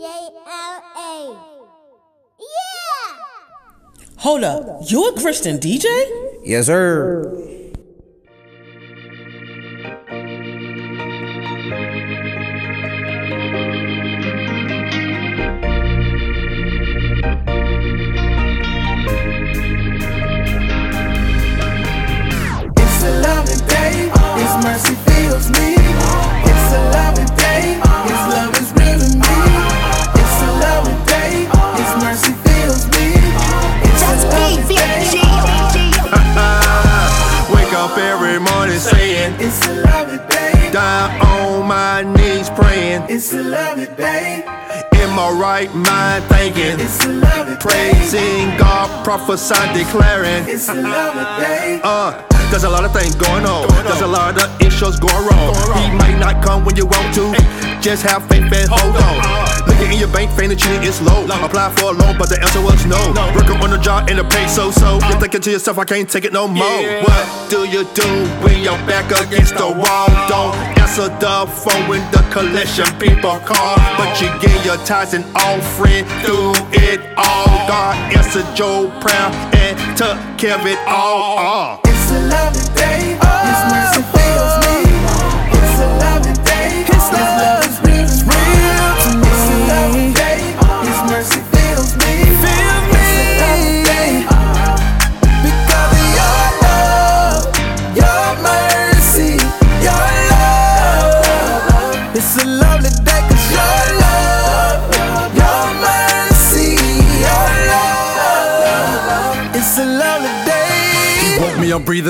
DJ Yeah! Hold up, you a Christian DJ? Yes, sir. Prophesying, declaring. It's a loving day. Uh, there's a lot of things going on. There's a lot of issues going wrong. He might not come when you want to. Just have faith and hold on. Looking in your bank, faint and cheating is low. Apply for a loan, but the answer was no. Working on the job and the pay so so. You're thinking to yourself, I can't take it no more. What do you do when you're back against the wall? Don't answer the phone when the collection people call. But you get your tithes and offering through it all. God answered your prayer and took care of it all. Uh. It's a loving day. His mercy fills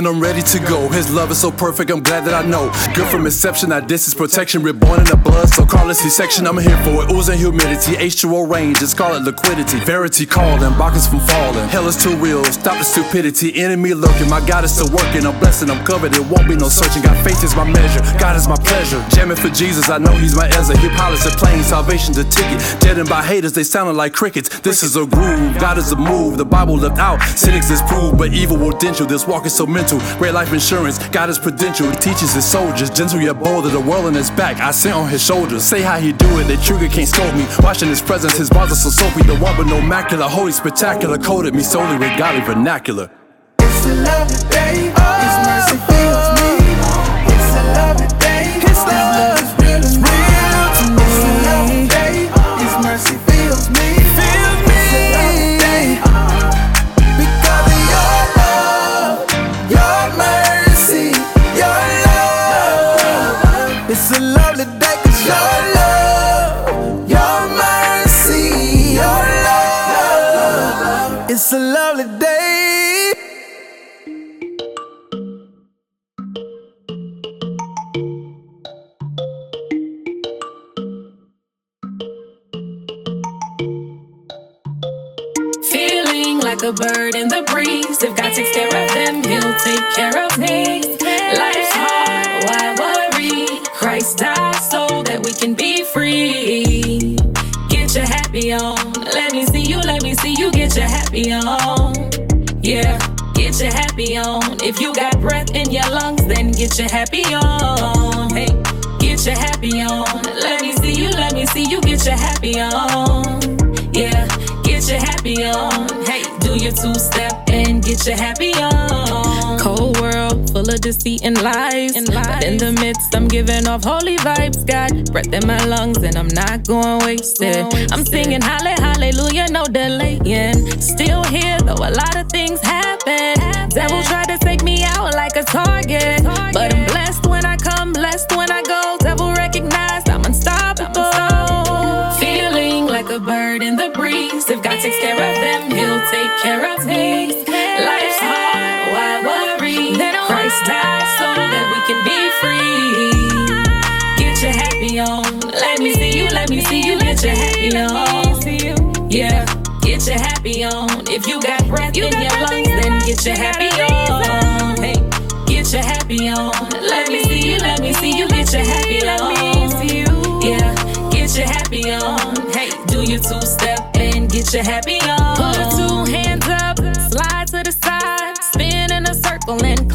me, I'm ready to go. His love is so perfect, I'm glad that I know. Good from inception, I distance protection, reborn in the blood. So call it C-section, I'm here for it. Oozing humidity, H2O range, just call it liquidity. Verity calling, blockers from falling. Hell is too real, stop the stupidity. Enemy lurking, my God is still working. I'm blessed, I'm covered, it won't be no searching. Got faith is my measure, God is my pleasure. Jamming for Jesus, I know He's my Ezra. Hip pilots are playing, salvation's a ticket. Deadened by haters, they sounding like crickets. This is a groove, God is a move. The Bible left out, cynics is proved, but evil will dent you. This walk is so mental. Great life insurance, God is prudential. He teaches his soldiers, gentle yet bold, the world in his back. I sit on his shoulders. Say how he do it, the trigger can't scold me. Watching his presence, his bars are so soapy. The one but no macular, holy, spectacular, coded me solely with godly vernacular. It's a lovely love. It's a lovely day. Feeling like a bird in the breeze. If God takes care of them, He'll take care of me. Life's hard, why worry? Christ died so that we can be free. Happy on. If you got breath in your lungs, then get your happy on. Hey, get your happy on. Let me see you, let me see you get your happy on. Yeah, get your happy on. Hey, do your two step and get your happy on. Cold world full of deceit and lies. and But in the midst, I'm giving off holy vibes. Got breath in my lungs and I'm not going wasted. I'm singing halle, hallelujah, no delaying. Still here, though a lot of things happen. On. Yeah, get your happy on. If you got breath in your lungs, then get your happy on. Hey, get your happy on. Let me see you, let me see you get your happy on. Yeah, get your happy on. Hey, do your two step and get your happy on. Put two hands up, slide to the side, spin in a circle and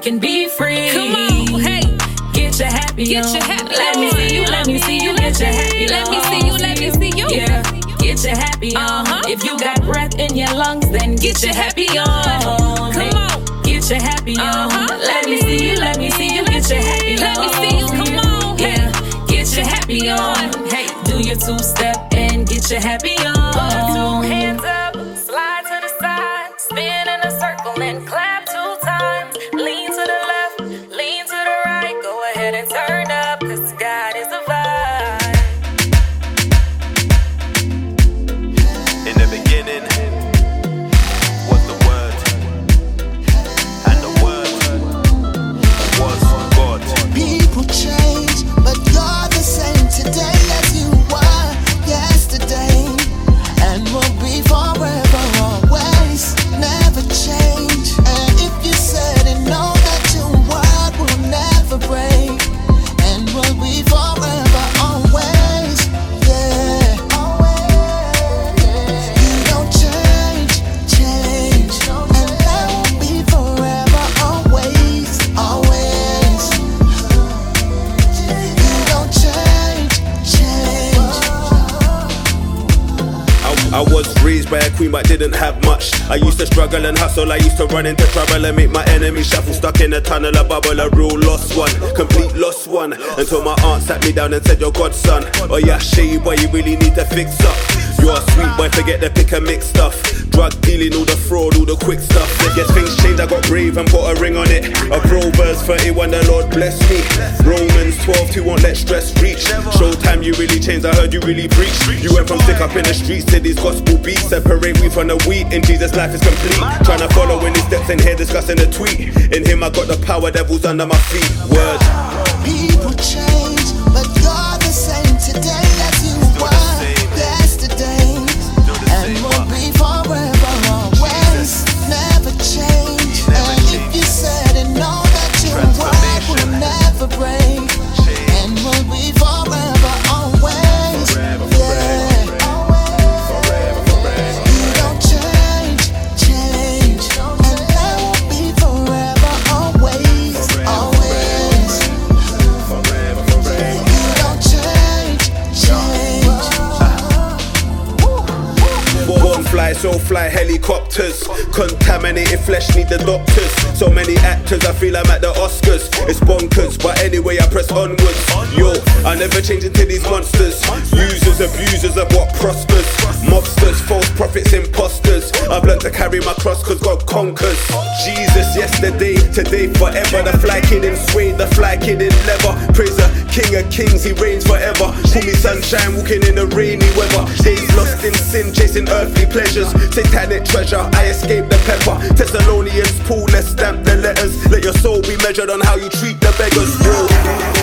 can be free. Come on, hey. Get your happy Get on. your happy let on. me see you, let me see you, get your happy Let on. me see you, let me see you. Yeah, get your happy on. Uh-huh. If you got breath in your lungs, then get your happy on. Come on. Get your happy on. Uh-huh. Let me see you, let me see you, get your happy Let on. me see you, come on. Yeah, get your happy on. on. Hey, do your two step and get your happy on. Two hands up, struggle and hustle, I used to run into trouble and make my enemies shuffle. Stuck in a tunnel, a bubble, a real lost one, complete lost one. Until my aunt sat me down and said, You're godson. Oh yeah, shady boy, you really need to fix up. You're a sweet boy, forget the pick and mix stuff. Drug dealing, all the fraud, all the quick stuff. Yes, things changed, I got brave and put a ring on it. A Proverbs 31, the Lord bless me. Romans 12, 2 won't let stress reach. Showtime, you really changed, I heard you really preach. You went from sick up in the streets to these gospel beats. Separate wheat from the wheat, in Jesus' life is complete. Trying to follow in his steps in here, discussing the tweet. In him, I got the power, devils under my feet. Word. People change, fly, helicopters. Contaminated flesh need the doctors. So many actors, I feel I'm at the Oscars. It's bonkers, but anyway, I press onwards. Yo, I never change into these monsters. Users, abusers of what prospers. Mobsters, false prophets, imposters. I've learned to carry my cross cause God conquers. Jesus, yesterday, today, forever. The fly kid in suede, the fly kid in leather. Praise King of Kings, he reigns forever. Call me sunshine, walking in the rainy weather. Days lost in sin, chasing earthly pleasures. Satanic treasure, I escape the pepper. Thessalonians, Paul, let's stamp the letters. Let your soul be measured on how you treat the beggars. Whoa.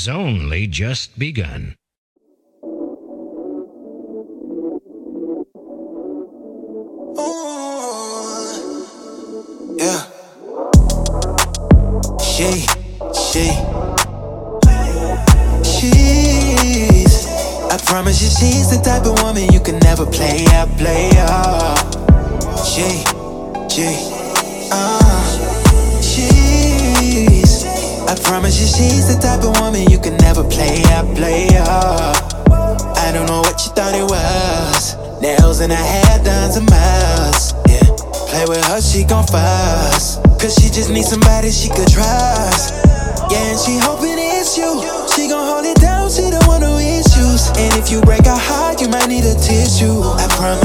Has only just begun. Oh, yeah. She, she, she's. I promise you, she's the type of woman you can never play out, play out. She, she, promise you, she's the type of woman you can never play out, play out. I don't know what you thought it was. Nails in her hair, done to miles. Yeah, play with her, she gon' fuss. Cause she just needs somebody she could trust. Yeah, and she hoping it's you. She gon' hold it down, she don't want no issues. And if you break a heart, you might need a tissue. I promise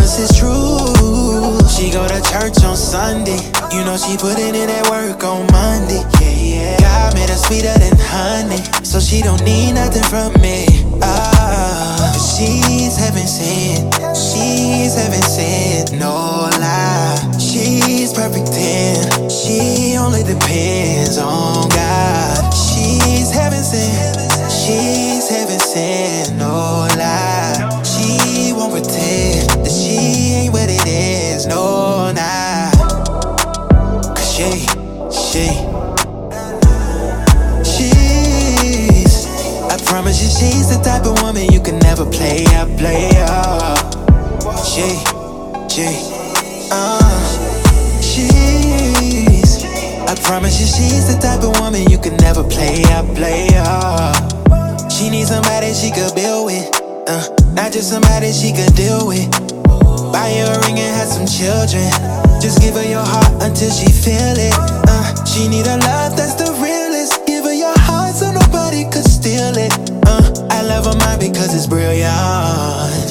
Sunday. You know she putting in that work on Monday. Yeah, yeah. God made her sweeter than honey. So she don't need nothing from me. Ah, she's heaven sent. She's heaven sent. No lie. She's perfect 10. She only depends on God. She's heaven sent. She's heaven sent. No she, she's. I promise you, she's the type of woman you can never play up, play up. She, she, uh, she's. I promise you, she's the type of woman you can never play up, play up. She needs somebody she could build with, uh, not just somebody she could deal with. Buy her a ring and have some children. Just give her your heart until she feel it. Uh, she need a love that's the realest. Give her your heart so nobody could steal it. Uh, I love her mind because it's brilliant.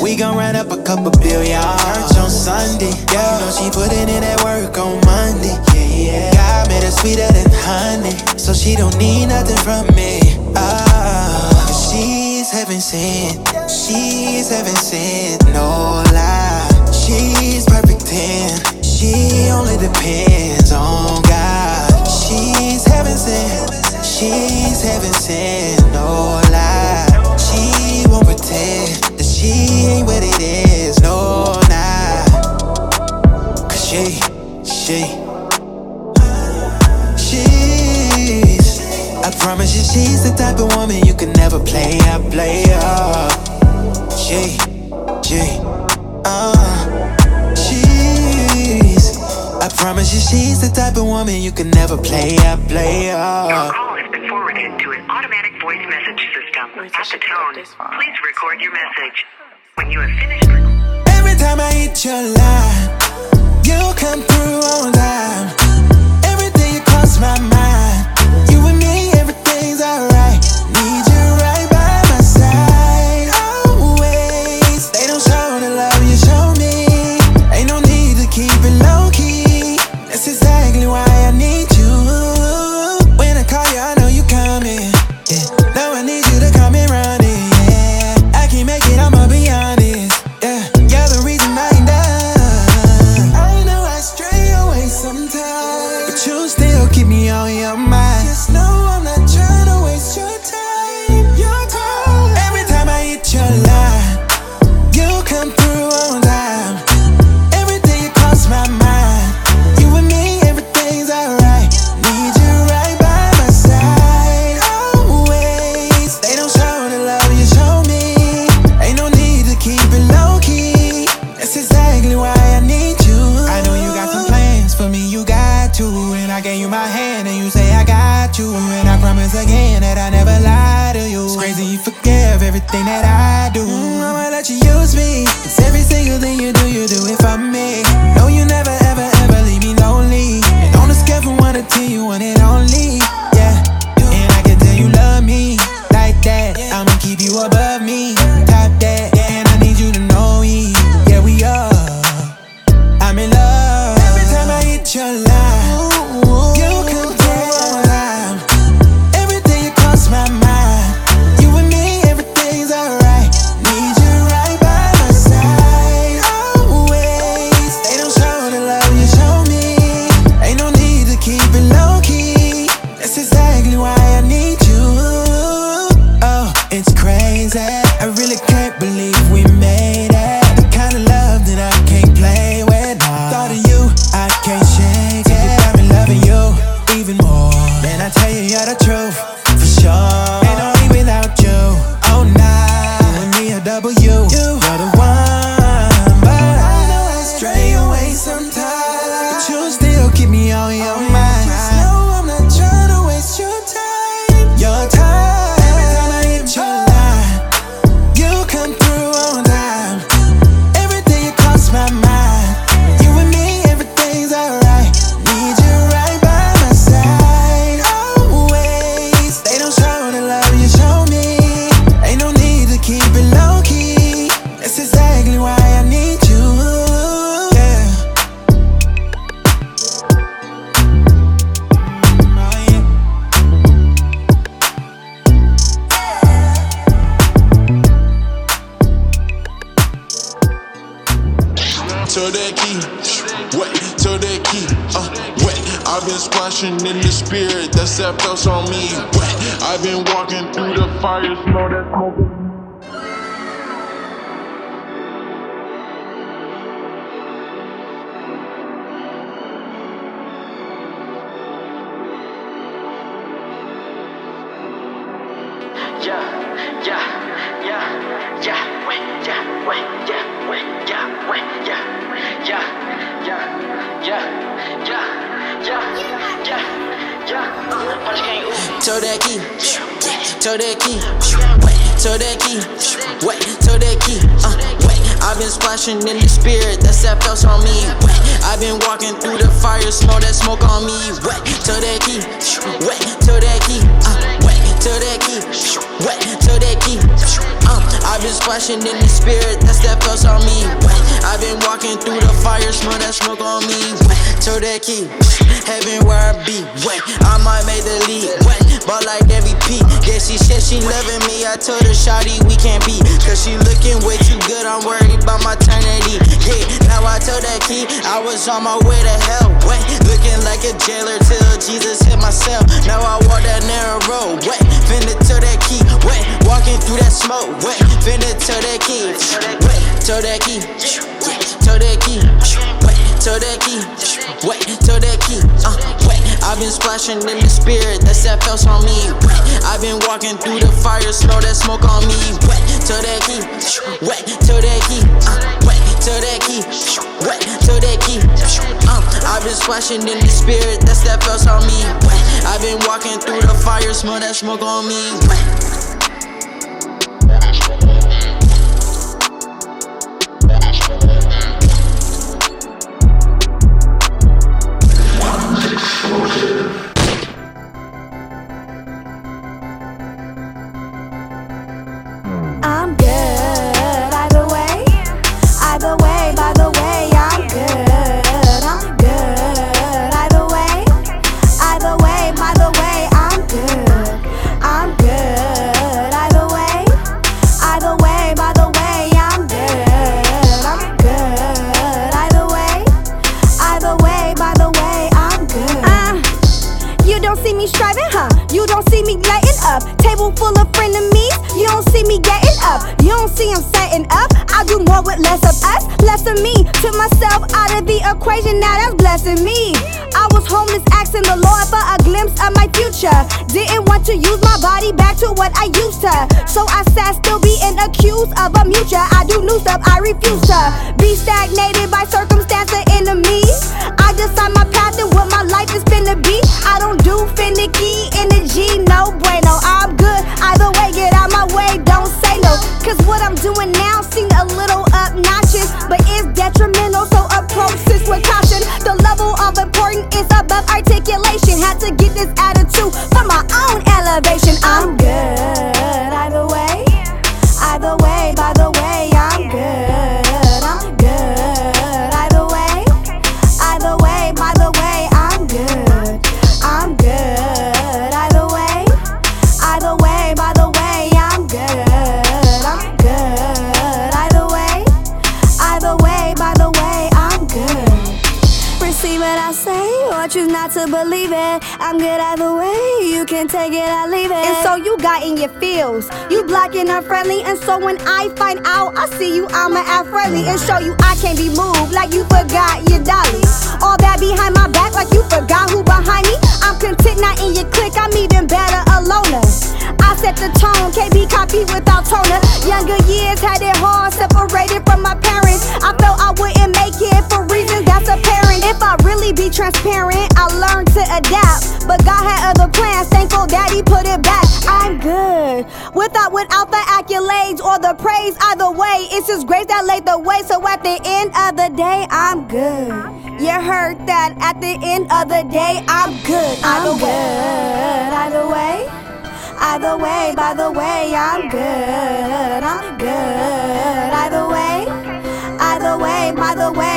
We gon' run up a couple billion. Church on Sunday, yeah. You know she putting in that work on Monday. Yeah, yeah. God made her sweeter than honey, so she don't need nothing from me. Ah, she's heaven sent. She's heaven sent. No lie. She's perfect 10. She only depends on God. She's heaven sent. She's heaven sent. No lie. She won't pretend that she ain't what it is. No, nah. Cause she, she, she's. I promise you, she's the type of woman you can never play up, play up. She, she, uh. I promise you, she's the type of woman you can never play up, play up. Your call has been forwarded to an automatic voice message system. At the tone, please record your message. When you have finished Every time I hit your line, you come through on time. Everything you cross my mind. In the spirit, that's that felt on me. I've been walking through the fire, smell that smoke. Splashing in the spirit, that's that felt on me. Wet. I've been walking through the fire, smell that smoke on me. Wet to that key, wet to that key, uh, wet to that key, wet to that key. Uh, I've been splashing in the spirit, that's that felt on me. Wet. I've been walking through the fire, smell that smoke on me. To that key, heaven where I be. Wet, I might make the lead. Wet, but like MVP. Yeah, she said she loving me. I told her, Shawty, we can't be. Cause she looking way too good. I'm worried about my eternity. Yeah, now I told that key I was on my way to hell. Wet, looking like a jailer till Jesus hit my cell. Now I walk that narrow road. Wet, finna to that key. Wet, walking through that smoke. Wet, finna to that key. Wet, to that key. To that key. Wet, to that key. Wet, to that key. Uh, wet. I've been splashing in the spirit, that's that felt on me. Wet. I've been walking through the fire, smell that smoke on me. Wet, to that key. Wet, to that key. Uh, wet, to that key. Wet, to that key. Uh, I've been splashing in the spirit, that's that felt on me. Wet. I've been walking through the fire, smell that smoke on me. Wet. I do new stuff, I refuse to be stagnated by circumstance or enemies. I decide my path and what my life is finna be. I don't do finicky energy, no bueno. I'm good either way, get out my way, don't say no. Cause what I'm doing now seems a little obnoxious, but it's detrimental, so approach this with caution. The level of importance is above articulation. Had to get this attitude from my own elevation. I'm good I'm good either way. You can take it or leave it. And so you got in your feels. You black and unfriendly. And so when I find out, I see you, I'ma act friendly and show you I can't be moved like you forgot your dolly. All that behind my back like you forgot who behind me. I'm content not in your clique. I'm even better alone. I set the tone, can't be copied without toner. Younger years had it hard, separated from my parents. I felt I wouldn't make it for reasons that's apparent. If I really be transparent, I learned to adapt. But God had other plans, thankful daddy put it back. I'm good. Without without the accolades or the praise, either way, it's His grace that laid the way. So at the end of the day, I'm good. You heard that at the end of the day, I'm good. I'm either way, either way. Either way, by the way, I'm good. I'm good. Either way, either way, by the way,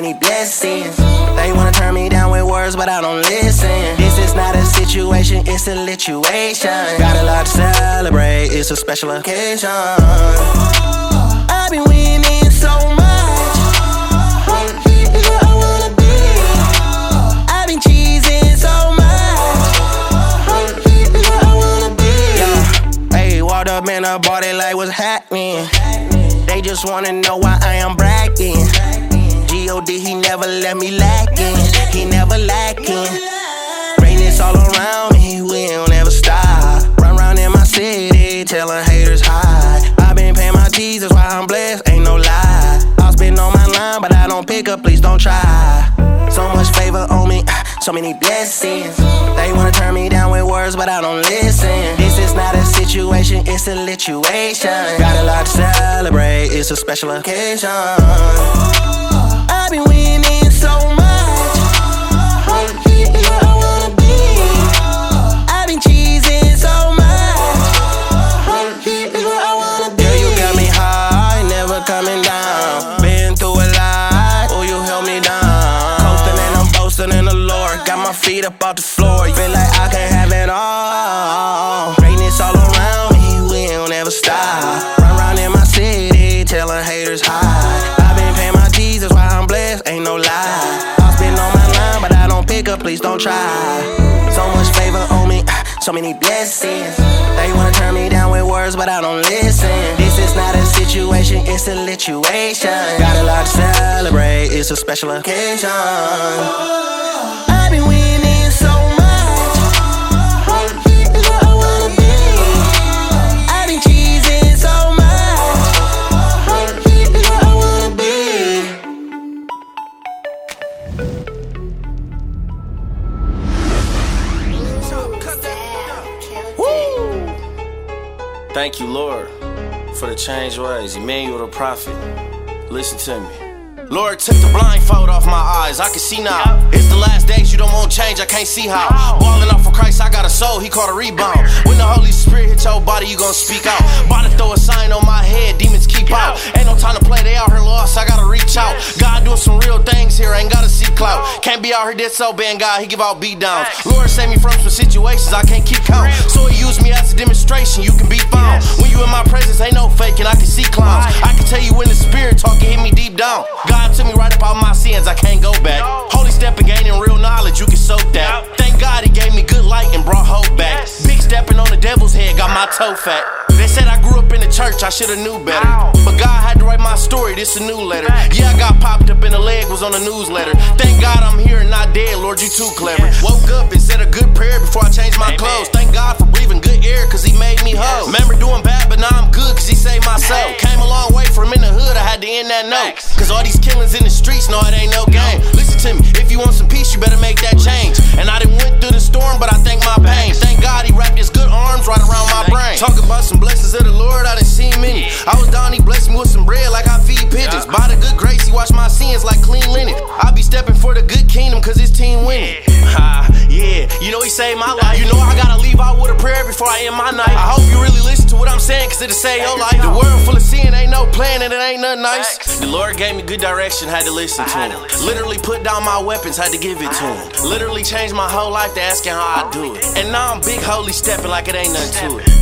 many blessings. They wanna turn me down with words, but I don't listen. This is not a situation, it's a lituation. Got a lot to celebrate, it's a special occasion. I've been winning so much. Where I wanna be. I've been cheesing so much. Where I wanna be. Yeah. Hey, walked up in a party like what's happening. They just wanna know why I am bragging. G.O.D. he never let me lacking. He never lacking. Rain is all around me, we don't ever stop. Run round in my city, telling haters hi. i been paying my G's, that's why I'm blessed, ain't no lie. I'll spin on my line, but I don't pick up, please don't try. So much favor on me, ah, so many blessings. They wanna turn me down with words, but I don't listen. This is not a situation, it's a lituation. Got a lot to celebrate, it's a special occasion. I've been winning so much. Where I wanna be. I've been cheesing so much. Where I wanna be. Girl, you got me high, never coming down. Been through a lot, oh, you held me down. And I'm boasting in the Lord. Got my feet up off the floor. Feel like I can have it all. Don't try. So much favor on me, ah, so many blessings. They wanna turn me down with words, but I don't listen. This is not a situation, it's a situation. Got a lot to celebrate, it's a special occasion. For the changed. Emmanuel Da Prophet. Listen to me. Lord, took the blindfold off my eyes. I can see now. It's the last days, you don't want change. I can't see how. Balling out for Christ, I got a soul. He caught a rebound. When the Holy Spirit hits your body, you gon' speak out. About to throw a sign on my head, demons keep out. No time to play, they out here lost. I gotta reach out. God doing some real things here, ain't gotta see clout. Can't be out here disobeying God, He give out beat downs. Lord, save me from some situations I can't keep count. So He used me as a demonstration, you can be found. When you in my presence, ain't no faking, I can see clowns. I can tell you when the spirit talking, hit me deep down. God took me right up out my sins, I can't go back. Holy step and gaining real knowledge, you can soak that. Thank God He gave me good light and brought hope back. Big stepping on the devil's head, got my toe fat. They said I grew up in the church, I should've knew better. But God had to write my story, this a new letter. Yeah, I got popped up in the leg, was on the newsletter. Thank God I'm here and not dead, Lord, you too clever. Woke up and said a good prayer before I changed my clothes. Thank God for breathing good air, cause He made me whole. Remember doing bad, but now I'm good, cause He saved my soul. Came a long way from in the hood, I had to end that note. Cause all these killings in the streets, no, it ain't no game. Listen to me, if you want some peace, you better make that change. And I done went through the storm, but I thank my pain. Thank God He wrapped His good arms right around my brain. Talk about some blessings of the Lord, I done seen many. I was down, He blessed me with some bread like I feed pigeons. By the good grace, He washed my sins like clean linen. I be stepping for the good kingdom, cause His team winning. Ha, yeah, you know He saved my life. You know I gotta leave out with a prayer before I end my night. I hope you really listen to what I'm saying, cause it'll save your life. The world full of sin, ain't no plan, and it ain't nothing nice. The Lord gave me good direction, had to listen to Him. Literally put down my weapons, had to give it to Him. Literally changed my whole life to asking how I do it. And now I'm big holy stepping like it ain't nothing to it.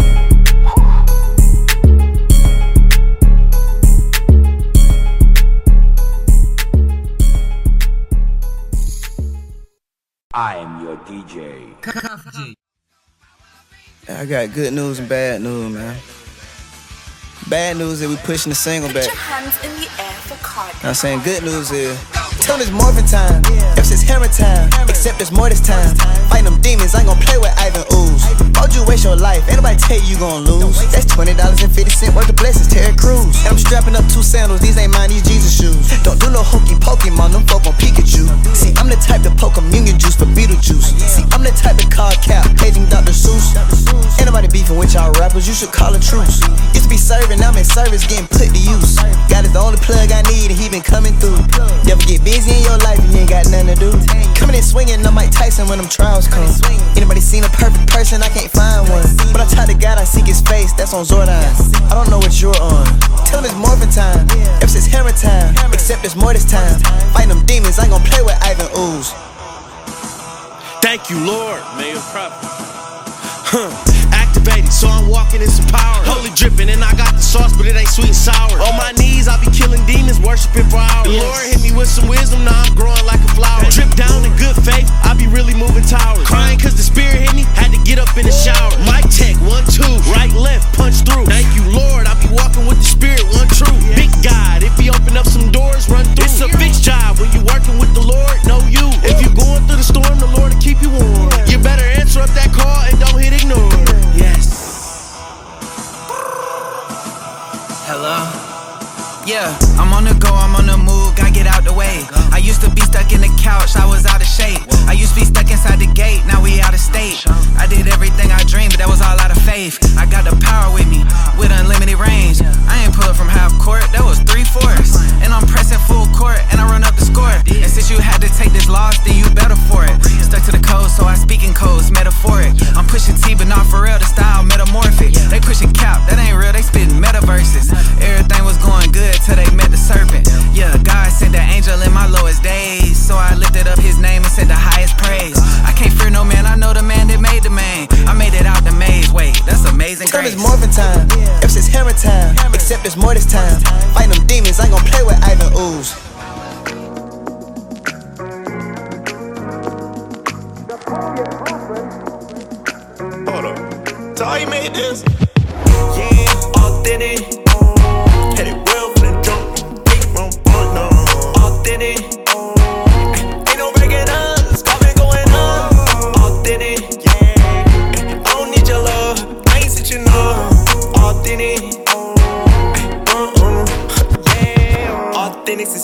DJ. I got good news and bad news, man. Bad news is we pushing the single back. hands in the air for card. I'm saying good news is Tell it's morphin' time. If it's hammer time, except it's more this time. Fight them demons, I ain't gon' play with Ivan Ooze. Why'd you waste your life? Ain't nobody tell you you gon' lose. That's twenty dollars and fifty cent worth of blessings, Terry Crews. And I'm strapping up two sandals, these ain't mine, these Jesus shoes. Don't do no hokey Pokemon, them folk on Pikachu. See, I'm the type to poke communion juice for Beetlejuice. See, I'm the type to call cap, paging Dr. Seuss. Ain't nobody beefing with with y'all rappers, you should call a truce. Used to be serving, I'm in service, getting put to use. God is the only plug I need, and he been coming through. Never get busy in your life, and you ain't got nothing to do. Coming in swinging, I'm Mike Tyson when them trials come. Anybody seen a perfect person? I can't find one. But I try to God, I seek his face, that's on Zordon. I don't know what you're on. Tell him it's morphin' time. If it's hammer time, except it's more this time. Fighting them demons, I ain't gon' play with Ivan Ooze. Thank you, Lord. May your prophet. Huh. Activated, so I'm walking in some power. Holy dripping, and I got the sauce, but it ain't sweet and sour. On my knees, I be killing demons, worshiping for hours. The Lord hit me with some wisdom, now I'm growing like a flower. Drip down in good faith, I be really moving towers. Crying cause the spirit hit me, had to get up in the shower. Mic tech, one, two, right, left, punch through. Thank you, Lord, I be walking with the spirit, one true. Big God, if he open up some doors, run through. It's a fixed job when you working with the Lord, know you. If you going through the storm, the Lord will keep you warm. You better answer up that call and don't hit ignore. Yes. Hello? Yeah, I'm on the go, I'm on the move, gotta get out the way. I used to be stuck in the couch, I was out of shape. I used to be stuck inside the gate, now we out of state. I did everything I dreamed, but that was all out of faith. I got the power with me, with unlimited range. I ain't pull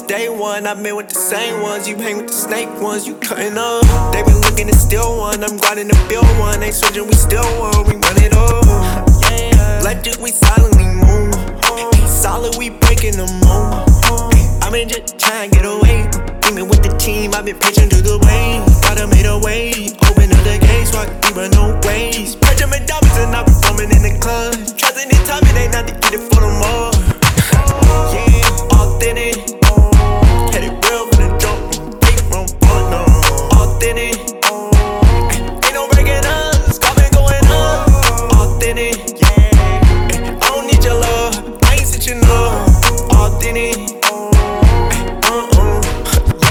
since day one. I've been with the same ones. You hang with the snake ones. You cutting up. They been looking to steal one. I'm grinding to build one. They switching, we still one. We run it all. Like this, we silently move. Solid, we breaking the mold. I've been just trying to get away. Even with the team, I've been pitching to the way. Gotta make a way. Open up the gates, walk deeper, no ways. Benjamin Dobbins and I'm performing in the club. Trusting in time, it ain't not to get it for the more. Yeah, authentic. Authentic. Ain't no breaking us. Got me going up. Authentic. Yeah. I don't need your love. I ain't sent you love. Authentic. Uh-uh.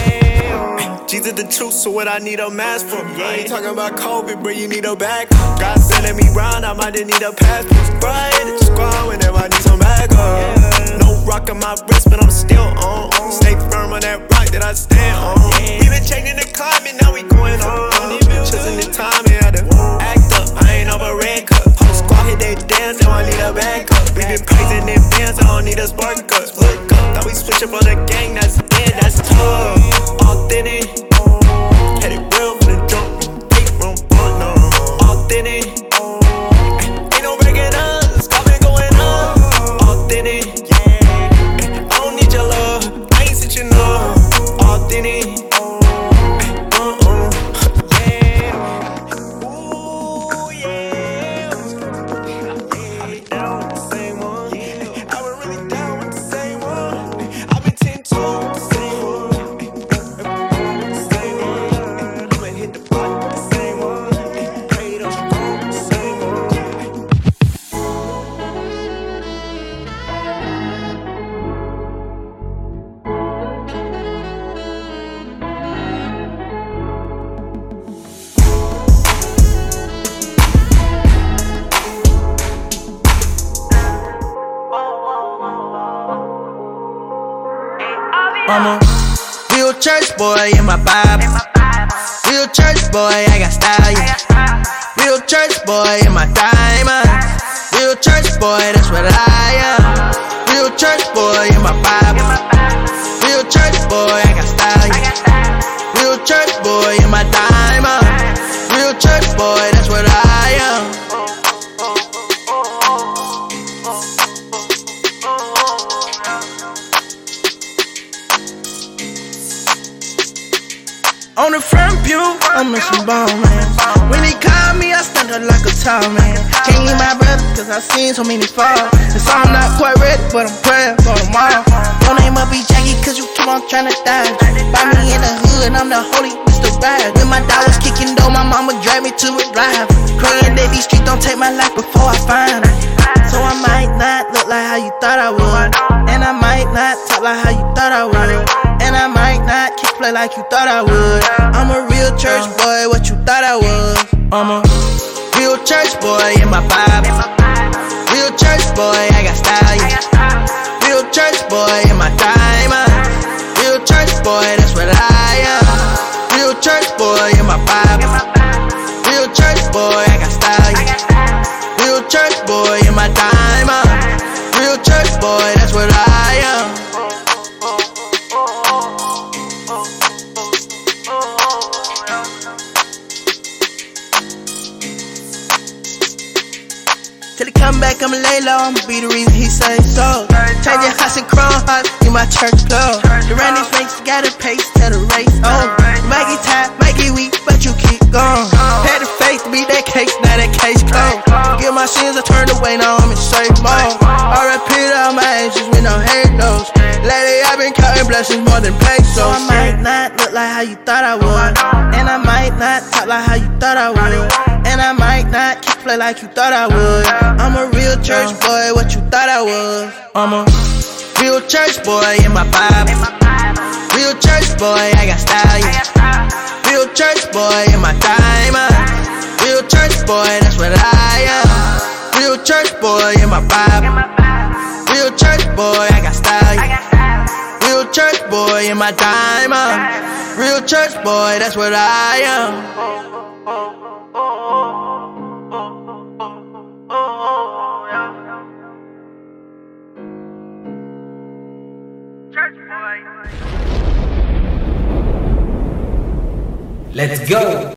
Yeah. Jesus the truth, so what I need a mask for. I ain't talking about COVID, but you need a back. God sending me round, I might just need a passport. Right, it's squad whenever I need some backup. No rock on my wrist, but I'm still on. Stay I'm a real church boy in my Bible. Real church boy, Mr. When my dog was kicking though, my mama dragged me to a drive. Praying that these streets don't take my life before I find her. So I might not look like how you thought I would. And I might not talk like how you thought I would. And I might not kick play like you thought I would. I'm a real church boy, what you thought I was. I'm a real church boy in my vibe. Real church boy, I got style, yeah. Real church boy in my diamond. Real church boy, that's what I am. Church boy in my vibe. Real church boy, I got style. Real church boy in my diamond. Uh. Real church boy, that's what I am. Till he come back, I'ma lay low, I'ma be the reason he say so. Changing hearts and chrome hearts in my church clothes. The running snakes got a pace to the race. Oh, you might get tired, might get weak, but you keep going. Had the faith to beat that case, now that case closed. Get my sins, I turned away, now I'm in safe mode. I repeat all my angels with no halos. Lately, I've been counting blessings more than pesos. So I might not look like how you thought I would. Oh and I might not talk like how you thought I would. Play like you thought I would. I'm a real church boy, what you thought I was. I'm a real church boy in my vibe. Real church boy, I got style, yeah. Real church boy in my diamond. Uh. Uh. Uh. Real church boy, that's what I am. Real church boy in my vibe. Real church boy, I got style, yeah. Real church boy in my diamond. Real church boy, that's what I am. Let's go.